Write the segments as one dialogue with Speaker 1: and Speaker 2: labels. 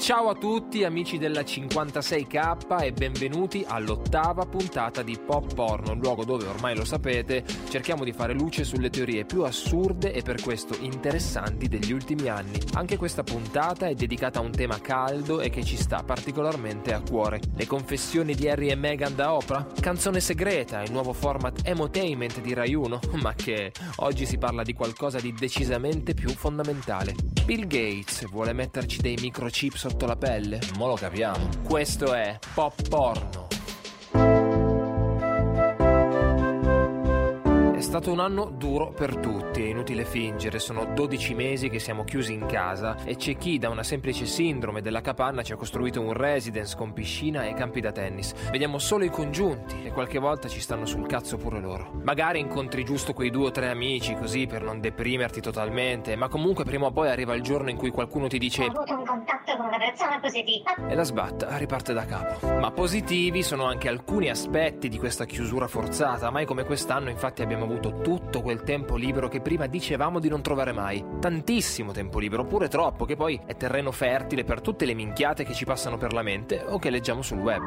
Speaker 1: Ciao a tutti amici della 56K e benvenuti all'ottava puntata di Pop Porno, luogo dove ormai lo sapete cerchiamo di fare luce sulle teorie più assurde e per questo interessanti degli ultimi anni. Anche questa puntata è dedicata a un tema caldo e che ci sta particolarmente a cuore. Le confessioni di Harry e Meghan da Oprah? Canzone segreta, il nuovo format Emotainment di Rai 1? Ma che oggi si parla di qualcosa di decisamente più fondamentale. Bill Gates vuole metterci dei microchip sotto la pelle? Mo lo capiamo. Questo è Pop Porno. Stato un anno duro per tutti, è inutile fingere, sono 12 mesi che siamo chiusi in casa e c'è chi da una semplice sindrome della capanna ci ha costruito un residence con piscina e campi da tennis. Vediamo solo i congiunti e qualche volta ci stanno sul cazzo pure loro. Magari incontri giusto quei due o tre amici così per non deprimerti totalmente, ma comunque prima o poi arriva il giorno in cui qualcuno ti dice
Speaker 2: Ho avuto un contatto con una persona positiva.
Speaker 1: e la sbatta riparte da capo. Ma positivi sono anche alcuni aspetti di questa chiusura forzata. Mai come quest'anno, infatti, abbiamo avuto tutto quel tempo libero che prima dicevamo di non trovare mai. Tantissimo tempo libero, pure troppo, che poi è terreno fertile per tutte le minchiate che ci passano per la mente o che leggiamo sul web.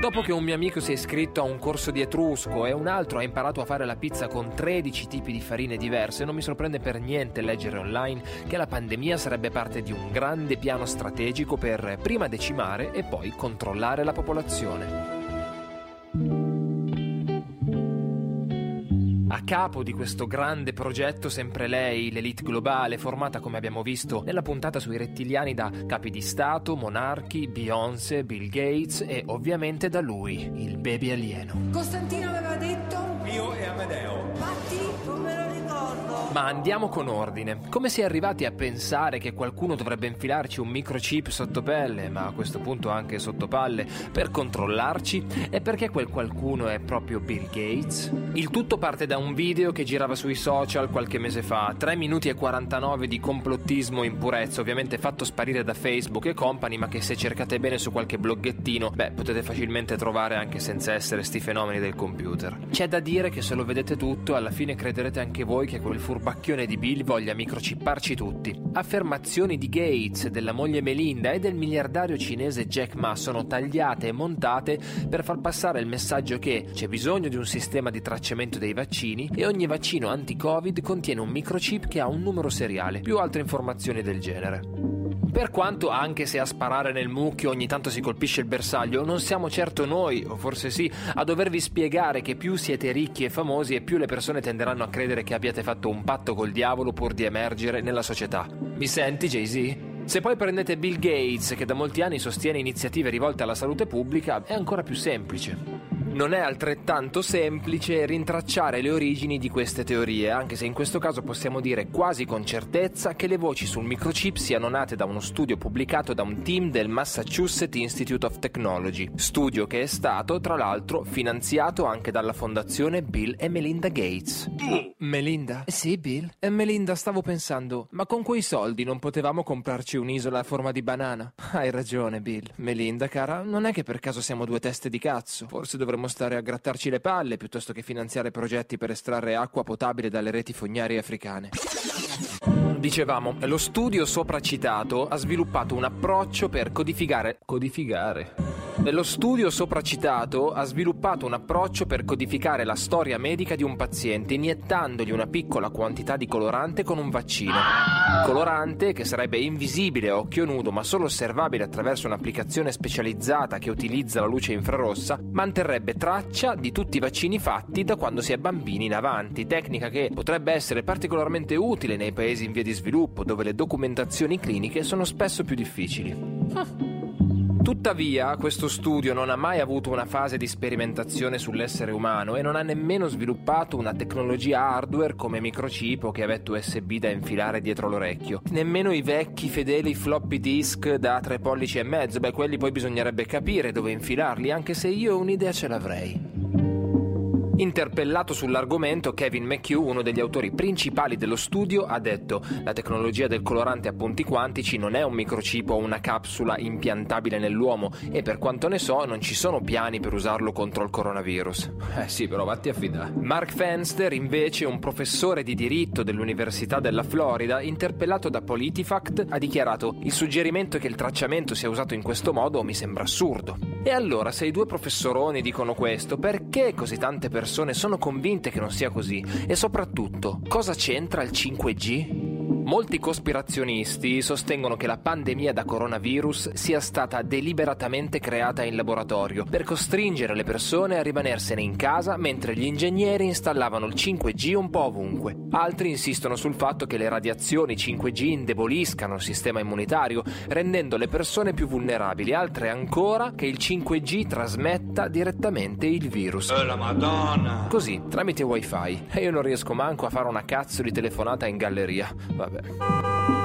Speaker 1: Dopo che un mio amico si è iscritto a un corso di etrusco e un altro ha imparato a fare la pizza con 13 tipi di farine diverse, non mi sorprende per niente leggere online che la pandemia sarebbe parte di un grande piano strategico per prima decimare e poi controllare la popolazione. A capo di questo grande progetto sempre lei, l'elite globale, formata come abbiamo visto nella puntata sui rettiliani da capi di Stato, monarchi, Beyoncé, Bill Gates e ovviamente da lui, il baby alieno.
Speaker 3: Costantino aveva detto?
Speaker 4: Io e Amedeo.
Speaker 3: Infatti,
Speaker 1: Ma andiamo con ordine. Come si è arrivati a pensare che qualcuno dovrebbe infilarci un microchip sotto pelle, ma a questo punto anche sotto palle, per controllarci? E perché quel qualcuno è proprio Bill Gates? Il tutto parte da un video che girava sui social qualche mese fa, 3 minuti e 49 di complottismo in purezza, ovviamente fatto sparire da Facebook e company, ma che se cercate bene su qualche bloggettino, beh, potete facilmente trovare anche senza essere sti fenomeni del computer. C'è da dire che se lo vedete tutto, alla fine crederete anche voi che quel furbacchione di Bill voglia microchipparci tutti. Affermazioni di Gates, della moglie Melinda e del miliardario cinese Jack Ma sono tagliate e montate per far passare il messaggio che c'è bisogno di un sistema di tracciamento dei vaccini e ogni vaccino anti-Covid contiene un microchip che ha un numero seriale, più altre informazioni del genere. Per quanto, anche se a sparare nel mucchio ogni tanto si colpisce il bersaglio, non siamo certo noi, o forse sì, a dovervi spiegare che più siete ricchi e famosi e più le persone tenderanno a credere che abbiate fatto un patto col diavolo pur di emergere nella società. Mi senti, Jay-Z? Se poi prendete Bill Gates, che da molti anni sostiene iniziative rivolte alla salute pubblica, è ancora più semplice. Non è altrettanto semplice rintracciare le origini di queste teorie, anche se in questo caso possiamo dire quasi con certezza che le voci sul microchip siano nate da uno studio pubblicato da un team del Massachusetts Institute of Technology, studio che è stato, tra l'altro, finanziato anche dalla fondazione Bill e Melinda Gates. Melinda? Sì, Bill. E Melinda, stavo pensando, ma con quei soldi non potevamo comprarci un'isola a forma di banana? Hai ragione, Bill. Melinda, cara, non è che per caso siamo due teste di cazzo. Forse dovremmo stare a grattarci le palle piuttosto che finanziare progetti per estrarre acqua potabile dalle reti fognarie africane. Dicevamo, lo studio sopra citato ha sviluppato un approccio per codificare. Codificare? Lo studio sopracitato ha sviluppato un approccio per codificare la storia medica di un paziente iniettandogli una piccola quantità di colorante con un vaccino. Colorante che sarebbe invisibile a occhio nudo ma solo osservabile attraverso un'applicazione specializzata che utilizza la luce infrarossa, manterrebbe traccia di tutti i vaccini fatti da quando si è bambini in avanti, tecnica che potrebbe essere particolarmente utile nei paesi in via di sviluppo dove le documentazioni cliniche sono spesso più difficili. Tuttavia, questo studio non ha mai avuto una fase di sperimentazione sull'essere umano e non ha nemmeno sviluppato una tecnologia hardware come microchip o chiavette USB da infilare dietro l'orecchio. Nemmeno i vecchi fedeli floppy disk da tre pollici e mezzo, beh, quelli poi bisognerebbe capire dove infilarli, anche se io un'idea ce l'avrei. Interpellato sull'argomento, Kevin McHugh, uno degli autori principali dello studio, ha detto la tecnologia del colorante a punti quantici non è un microchip o una capsula impiantabile nell'uomo e per quanto ne so non ci sono piani per usarlo contro il coronavirus.
Speaker 4: Eh sì, però vatti a fidare.
Speaker 1: Mark Fenster, invece, un professore di diritto dell'Università della Florida, interpellato da PolitiFact, ha dichiarato il suggerimento che il tracciamento sia usato in questo modo mi sembra assurdo. E allora, se i due professoroni dicono questo, perché così tante persone sono convinte che non sia così? E soprattutto, cosa c'entra il 5G? Molti cospirazionisti sostengono che la pandemia da coronavirus sia stata deliberatamente creata in laboratorio per costringere le persone a rimanersene in casa mentre gli ingegneri installavano il 5G un po' ovunque. Altri insistono sul fatto che le radiazioni 5G indeboliscano il sistema immunitario, rendendo le persone più vulnerabili. Altre ancora che il 5G trasmetta direttamente il virus.
Speaker 4: Oh la madonna!
Speaker 1: Così, tramite wifi. E io non riesco manco a fare una cazzo di telefonata in galleria. Vabbè. べ。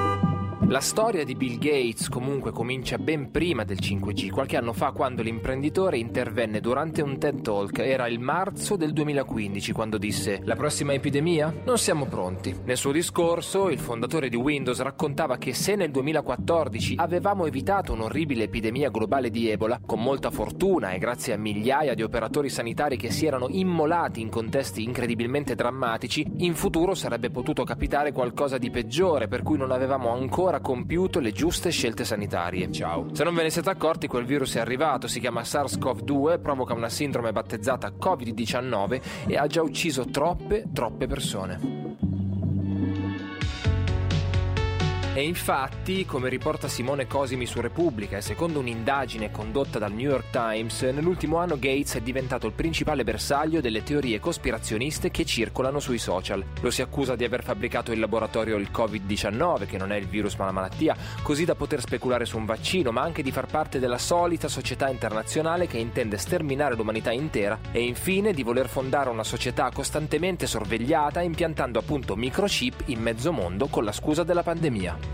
Speaker 1: La storia di Bill Gates comunque comincia ben prima del 5G, qualche anno fa quando l'imprenditore intervenne durante un TED Talk, era il marzo del 2015 quando disse La prossima epidemia? Non siamo pronti. Nel suo discorso il fondatore di Windows raccontava che se nel 2014 avevamo evitato un'orribile epidemia globale di Ebola, con molta fortuna e grazie a migliaia di operatori sanitari che si erano immolati in contesti incredibilmente drammatici, in futuro sarebbe potuto capitare qualcosa di peggiore per cui non avevamo ancora compiuto le giuste scelte sanitarie.
Speaker 4: Ciao.
Speaker 1: Se non ve ne siete accorti, quel virus è arrivato, si chiama SARS-CoV-2, provoca una sindrome battezzata Covid-19 e ha già ucciso troppe, troppe persone. E infatti, come riporta Simone Cosimi su Repubblica e secondo un'indagine condotta dal New York Times, nell'ultimo anno Gates è diventato il principale bersaglio delle teorie cospirazioniste che circolano sui social. Lo si accusa di aver fabbricato in laboratorio il Covid-19, che non è il virus ma la malattia, così da poter speculare su un vaccino, ma anche di far parte della solita società internazionale che intende sterminare l'umanità intera e infine di voler fondare una società costantemente sorvegliata impiantando appunto microchip in mezzo mondo con la scusa della pandemia.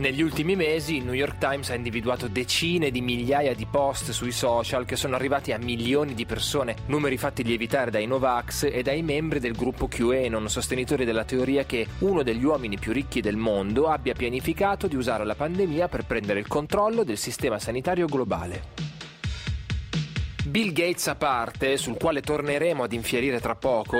Speaker 1: Negli ultimi mesi il New York Times ha individuato decine di migliaia di post sui social che sono arrivati a milioni di persone, numeri fatti lievitare dai Novax e dai membri del gruppo QAnon, sostenitori della teoria che uno degli uomini più ricchi del mondo abbia pianificato di usare la pandemia per prendere il controllo del sistema sanitario globale. Bill Gates a parte, sul quale torneremo ad infierire tra poco,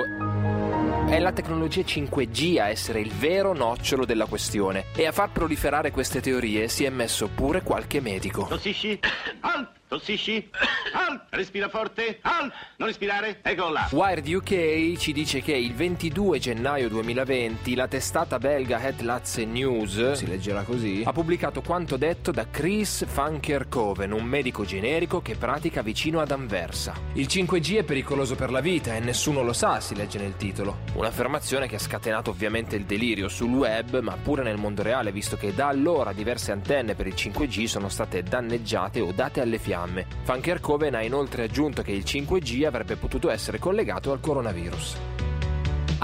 Speaker 1: è la tecnologia 5G a essere il vero nocciolo della questione e a far proliferare queste teorie si è messo pure qualche medico.
Speaker 5: Tossisci? Al! Tossisci? Al! Respira forte? Al! Non respirare? Eccolo là!
Speaker 1: Wired UK ci dice che il 22 gennaio 2020 la testata belga Headlats News, si leggerà così, ha pubblicato quanto detto da Chris Funker Coven, un medico generico che pratica vicino ad Anversa. Il 5G è pericoloso per la vita e nessuno lo sa, si legge nel titolo. Un'affermazione che ha scatenato ovviamente il delirio sul web, ma pure nel mondo reale, visto che da allora diverse antenne per il 5G sono state danneggiate o date alle fiamme. Funker Coven ha inoltre aggiunto che il 5G avrebbe potuto essere collegato al coronavirus.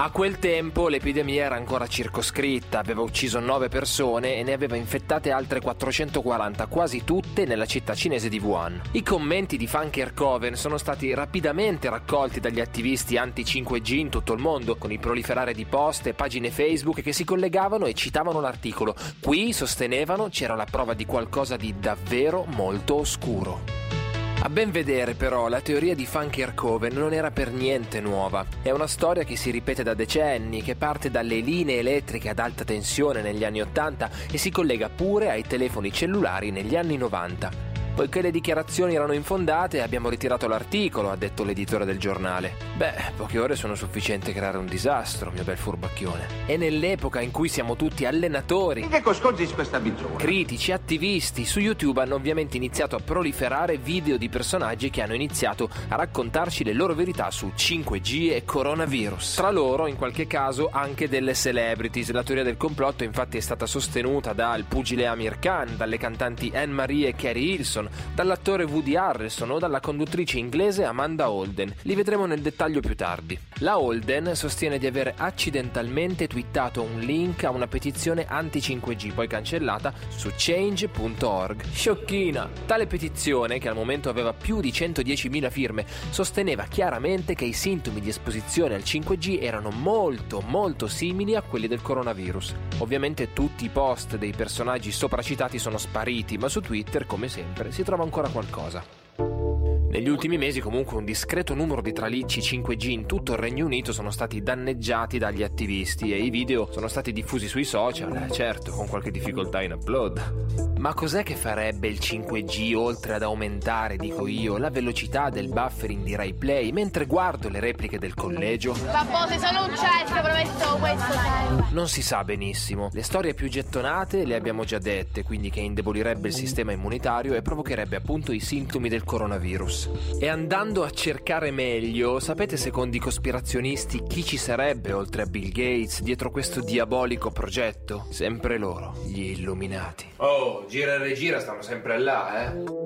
Speaker 1: A quel tempo l'epidemia era ancora circoscritta, aveva ucciso 9 persone e ne aveva infettate altre 440, quasi tutte nella città cinese di Wuhan. I commenti di Funker Coven sono stati rapidamente raccolti dagli attivisti anti-5G in tutto il mondo, con il proliferare di post e pagine Facebook che si collegavano e citavano l'articolo. Qui, sostenevano, c'era la prova di qualcosa di davvero molto oscuro. A ben vedere però la teoria di Coven non era per niente nuova. È una storia che si ripete da decenni, che parte dalle linee elettriche ad alta tensione negli anni 80 e si collega pure ai telefoni cellulari negli anni 90. Poiché le dichiarazioni erano infondate abbiamo ritirato l'articolo, ha detto l'editore del giornale. Beh, poche ore sono sufficienti a creare un disastro, mio bel furbacchione. E nell'epoca in cui siamo tutti allenatori, critici, attivisti, su YouTube hanno ovviamente iniziato a proliferare video di personaggi che hanno iniziato a raccontarci le loro verità su 5G e coronavirus. Tra loro, in qualche caso, anche delle celebrities. La teoria del complotto infatti è stata sostenuta dal pugile Amir Khan, dalle cantanti Anne Marie e Carrie Hilson, Dall'attore Woody Harrelson o dalla conduttrice inglese Amanda Holden. Li vedremo nel dettaglio più tardi. La Holden sostiene di aver accidentalmente twittato un link a una petizione anti-5G, poi cancellata, su change.org. Sciocchina! Tale petizione, che al momento aveva più di 110.000 firme, sosteneva chiaramente che i sintomi di esposizione al 5G erano molto, molto simili a quelli del coronavirus. Ovviamente tutti i post dei personaggi sopracitati sono spariti, ma su Twitter, come sempre, si trova ancora qualcosa. Negli ultimi mesi comunque un discreto numero di tralicci 5G in tutto il Regno Unito sono stati danneggiati dagli attivisti e i video sono stati diffusi sui social, eh, certo con qualche difficoltà in upload. Ma cos'è che farebbe il 5G oltre ad aumentare, dico io, la velocità del buffering di Rai Play mentre guardo le repliche del collegio?
Speaker 6: Pappose, sono un cesso, prometto questo.
Speaker 1: Non si sa benissimo. Le storie più gettonate le abbiamo già dette, quindi che indebolirebbe il sistema immunitario e provocherebbe appunto i sintomi del coronavirus. E andando a cercare meglio, sapete secondo i cospirazionisti chi ci sarebbe oltre a Bill Gates dietro questo diabolico progetto? Sempre loro, gli illuminati. Oh, gira e rigira stanno sempre là, eh?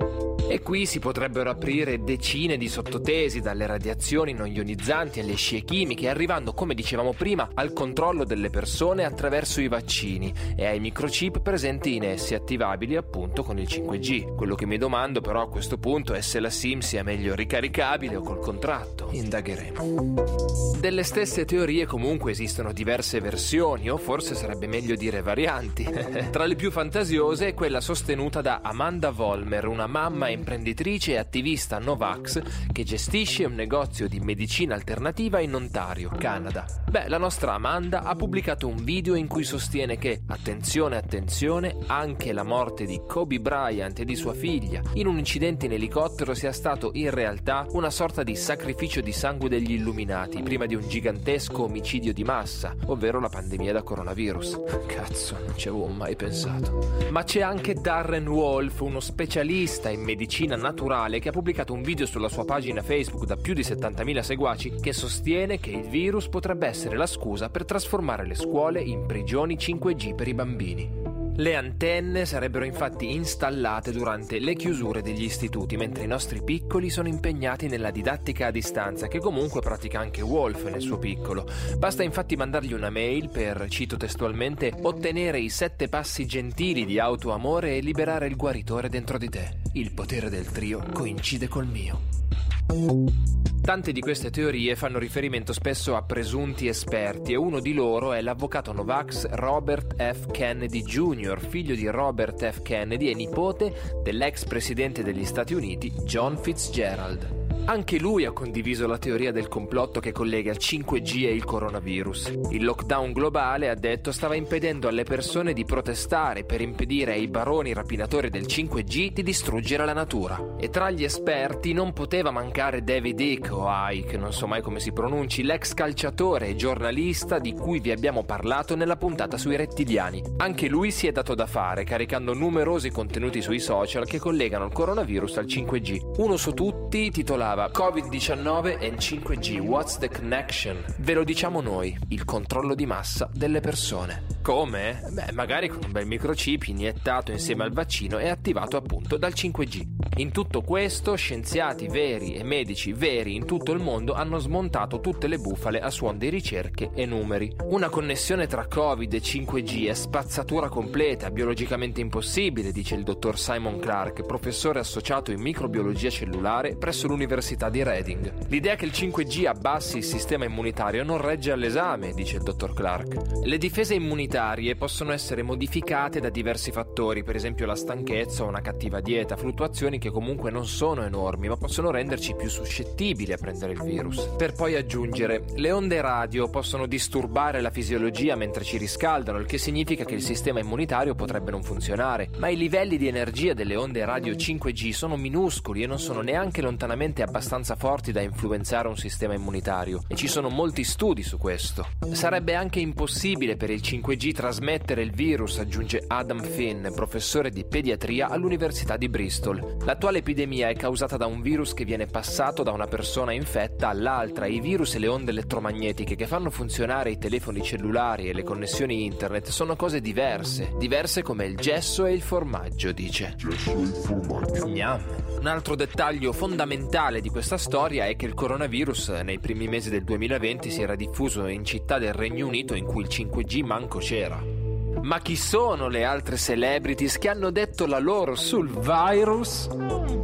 Speaker 1: E qui si potrebbero aprire decine di sottotesi, dalle radiazioni non ionizzanti alle scie chimiche, arrivando, come dicevamo prima, al controllo delle persone attraverso i vaccini e ai microchip presenti in essi, attivabili appunto con il 5G. Quello che mi domando però a questo punto è se la SIM sia meglio ricaricabile o col contratto. Indagheremo. Delle stesse teorie comunque esistono diverse versioni, o forse sarebbe meglio dire varianti. Tra le più fantasiose è quella sostenuta da Amanda Volmer, una mamma imprenditrice e attivista Novax che gestisce un negozio di medicina alternativa in Ontario, Canada. Beh, la nostra Amanda ha pubblicato un video in cui sostiene che, attenzione, attenzione, anche la morte di Kobe Bryant e di sua figlia in un incidente in elicottero sia stato in realtà una sorta di sacrificio di sangue degli illuminati prima di un gigantesco omicidio di massa, ovvero la pandemia da coronavirus. Cazzo, non ci avevo mai pensato. Ma c'è anche Darren Wolf, uno specialista in medicina naturale che ha pubblicato un video sulla sua pagina Facebook da più di 70.000 seguaci che sostiene che il virus potrebbe essere la scusa per trasformare le scuole in prigioni 5G per i bambini. Le antenne sarebbero infatti installate durante le chiusure degli istituti, mentre i nostri piccoli sono impegnati nella didattica a distanza, che comunque pratica anche Wolf nel suo piccolo. Basta infatti mandargli una mail per, cito testualmente, ottenere i sette passi gentili di autoamore e liberare il guaritore dentro di te. Il potere del trio coincide col mio. Tante di queste teorie fanno riferimento spesso a presunti esperti e uno di loro è l'avvocato Novax Robert F. Kennedy Jr., figlio di Robert F. Kennedy e nipote dell'ex presidente degli Stati Uniti John Fitzgerald. Anche lui ha condiviso la teoria del complotto che collega il 5G e il coronavirus. Il lockdown globale, ha detto, stava impedendo alle persone di protestare per impedire ai baroni rapinatori del 5G di distruggere la natura. E tra gli esperti non poteva mancare David Icke o Ike, non so mai come si pronunci, l'ex calciatore e giornalista di cui vi abbiamo parlato nella puntata sui rettiliani. Anche lui si è dato da fare, caricando numerosi contenuti sui social che collegano il coronavirus al 5G. Uno su tutti, titolato chiamava Covid-19 and 5G, what's the connection? Ve lo diciamo noi, il controllo di massa delle persone. Come? Beh, magari con un bel microchip iniettato insieme al vaccino e attivato appunto dal 5G. In tutto questo, scienziati veri e medici veri in tutto il mondo hanno smontato tutte le bufale a suon di ricerche e numeri. Una connessione tra Covid e 5G è spazzatura completa, biologicamente impossibile, dice il dottor Simon Clark, professore associato in microbiologia cellulare presso l'Università di Reading. L'idea che il 5G abbassi il sistema immunitario non regge all'esame, dice il dottor Clark. Le difese immunitarie possono essere modificate da diversi fattori, per esempio la stanchezza o una cattiva dieta, fluttuazioni che comunque non sono enormi, ma possono renderci più suscettibili a prendere il virus. Per poi aggiungere, le onde radio possono disturbare la fisiologia mentre ci riscaldano, il che significa che il sistema immunitario potrebbe non funzionare, ma i livelli di energia delle onde radio 5G sono minuscoli e non sono neanche lontanamente abbastanza forti da influenzare un sistema immunitario e ci sono molti studi su questo. Sarebbe anche impossibile per il 5G trasmettere il virus, aggiunge Adam Finn, professore di pediatria all'Università di Bristol. L'attuale epidemia è causata da un virus che viene passato da una persona infetta all'altra. I virus e le onde elettromagnetiche che fanno funzionare i telefoni cellulari e le connessioni internet sono cose diverse, diverse come il gesso e il formaggio, dice. Gesso e il formaggio. Gnam. Un altro dettaglio fondamentale di questa storia è che il coronavirus nei primi mesi del 2020 si era diffuso in città del Regno Unito in cui il 5G manco c'era. Ma chi sono le altre celebrities che hanno detto la loro sul virus?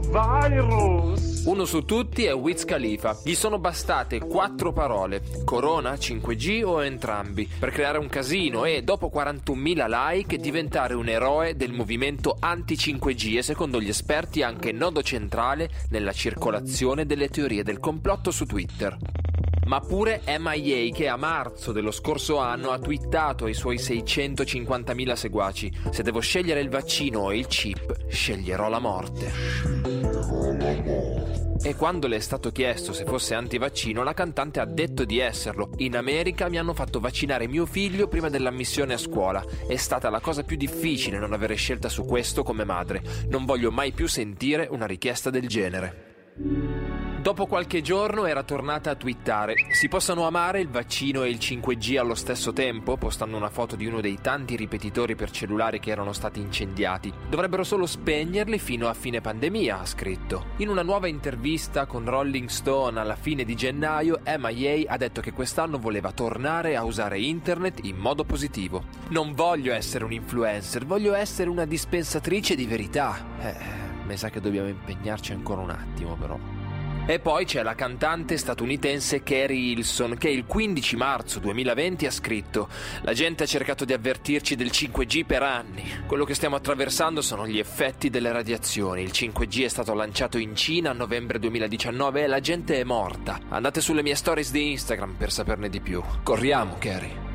Speaker 1: Virus! Uno su tutti è Wiz Khalifa. Gli sono bastate quattro parole, Corona, 5G o entrambi, per creare un casino e, dopo 41.000 like, diventare un eroe del movimento anti-5G e, secondo gli esperti, anche nodo centrale nella circolazione delle teorie del complotto su Twitter ma pure MIA che a marzo dello scorso anno ha twittato ai suoi 650.000 seguaci: Se devo scegliere il vaccino o il chip, sceglierò la morte. E quando le è stato chiesto se fosse antivaccino, la cantante ha detto di esserlo. In America mi hanno fatto vaccinare mio figlio prima dell'ammissione a scuola. È stata la cosa più difficile non avere scelta su questo come madre. Non voglio mai più sentire una richiesta del genere. Dopo qualche giorno era tornata a twittare Si possono amare il vaccino e il 5G allo stesso tempo? postando una foto di uno dei tanti ripetitori per cellulari che erano stati incendiati. Dovrebbero solo spegnerli fino a fine pandemia, ha scritto. In una nuova intervista con Rolling Stone alla fine di gennaio, MIA ha detto che quest'anno voleva tornare a usare internet in modo positivo. Non voglio essere un influencer, voglio essere una dispensatrice di verità. Eh, mi sa che dobbiamo impegnarci ancora un attimo però. E poi c'è la cantante statunitense Carrie Hilson che il 15 marzo 2020 ha scritto La gente ha cercato di avvertirci del 5G per anni. Quello che stiamo attraversando sono gli effetti delle radiazioni. Il 5G è stato lanciato in Cina a novembre 2019 e la gente è morta. Andate sulle mie stories di Instagram per saperne di più. Corriamo, Carrie.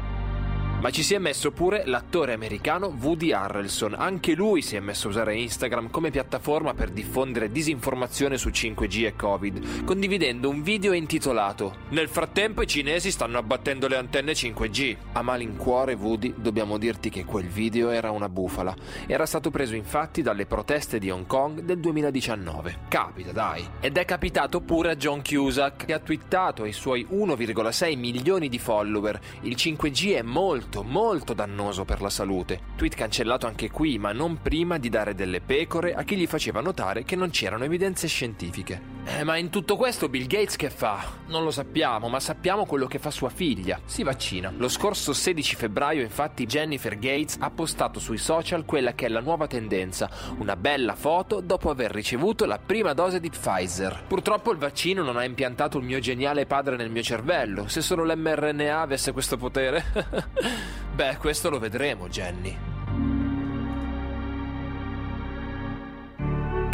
Speaker 1: Ma ci si è messo pure l'attore americano Woody Harrelson. Anche lui si è messo a usare Instagram come piattaforma per diffondere disinformazione su 5G e Covid, condividendo un video intitolato Nel frattempo i cinesi stanno abbattendo le antenne 5G. A malincuore, Woody, dobbiamo dirti che quel video era una bufala. Era stato preso infatti dalle proteste di Hong Kong del 2019. Capita, dai. Ed è capitato pure a John Cusack, che ha twittato ai suoi 1,6 milioni di follower. Il 5G è molto molto, molto dannoso per la salute. Tweet cancellato anche qui, ma non prima di dare delle pecore a chi gli faceva notare che non c'erano evidenze scientifiche. Eh, ma in tutto questo Bill Gates che fa? Non lo sappiamo, ma sappiamo quello che fa sua figlia. Si vaccina. Lo scorso 16 febbraio, infatti, Jennifer Gates ha postato sui social quella che è la nuova tendenza, una bella foto dopo aver ricevuto la prima dose di Pfizer. Purtroppo il vaccino non ha impiantato il mio geniale padre nel mio cervello. Se solo l'mRNA avesse questo potere. Beh, questo lo vedremo, Jenny.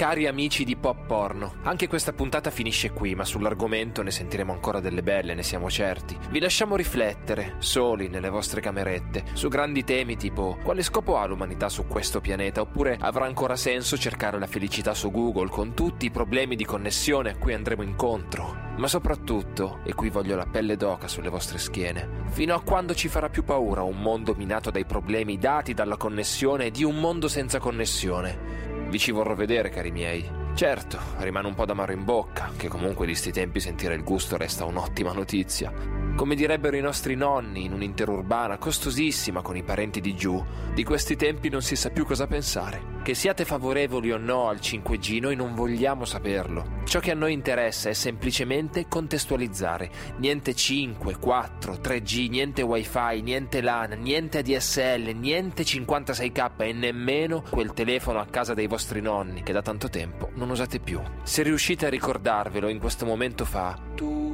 Speaker 1: Cari amici di Pop Porno, anche questa puntata finisce qui, ma sull'argomento ne sentiremo ancora delle belle, ne siamo certi. Vi lasciamo riflettere, soli nelle vostre camerette, su grandi temi tipo quale scopo ha l'umanità su questo pianeta, oppure avrà ancora senso cercare la felicità su Google con tutti i problemi di connessione a cui andremo incontro. Ma soprattutto, e qui voglio la pelle d'oca sulle vostre schiene, fino a quando ci farà più paura un mondo minato dai problemi dati dalla connessione di un mondo senza connessione? Vi ci vorrò vedere, cari miei. Certo, rimane un po' d'amaro in bocca, che comunque di sti tempi sentire il gusto resta un'ottima notizia. Come direbbero i nostri nonni in un'interurbana costosissima con i parenti di giù, di questi tempi non si sa più cosa pensare. Che siate favorevoli o no al 5G, noi non vogliamo saperlo. Ciò che a noi interessa è semplicemente contestualizzare. Niente 5, 4, 3G, niente WiFi, niente LAN, niente ADSL, niente 56k e nemmeno quel telefono a casa dei vostri nonni che da tanto tempo non usate più. Se riuscite a ricordarvelo in questo momento fa tu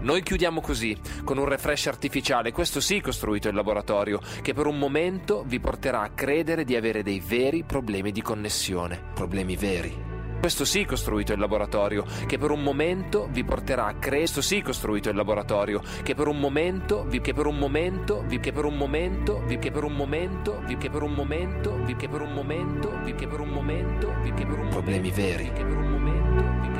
Speaker 1: noi chiudiamo così, con un refresh artificiale, questo sì costruito in laboratorio, che per un momento vi porterà a credere di avere dei veri problemi di connessione. Problemi veri. Questo sì costruito il laboratorio, che per un momento vi porterà a crescere. Questo sì costruito il laboratorio, che per un momento, vi, che per un momento, vi, che per un momento, vi, che per un momento, vi, che per un momento, vi, che per un momento, vi, che per un momento, vi, che per un problemi veri, che per un momento, vi, che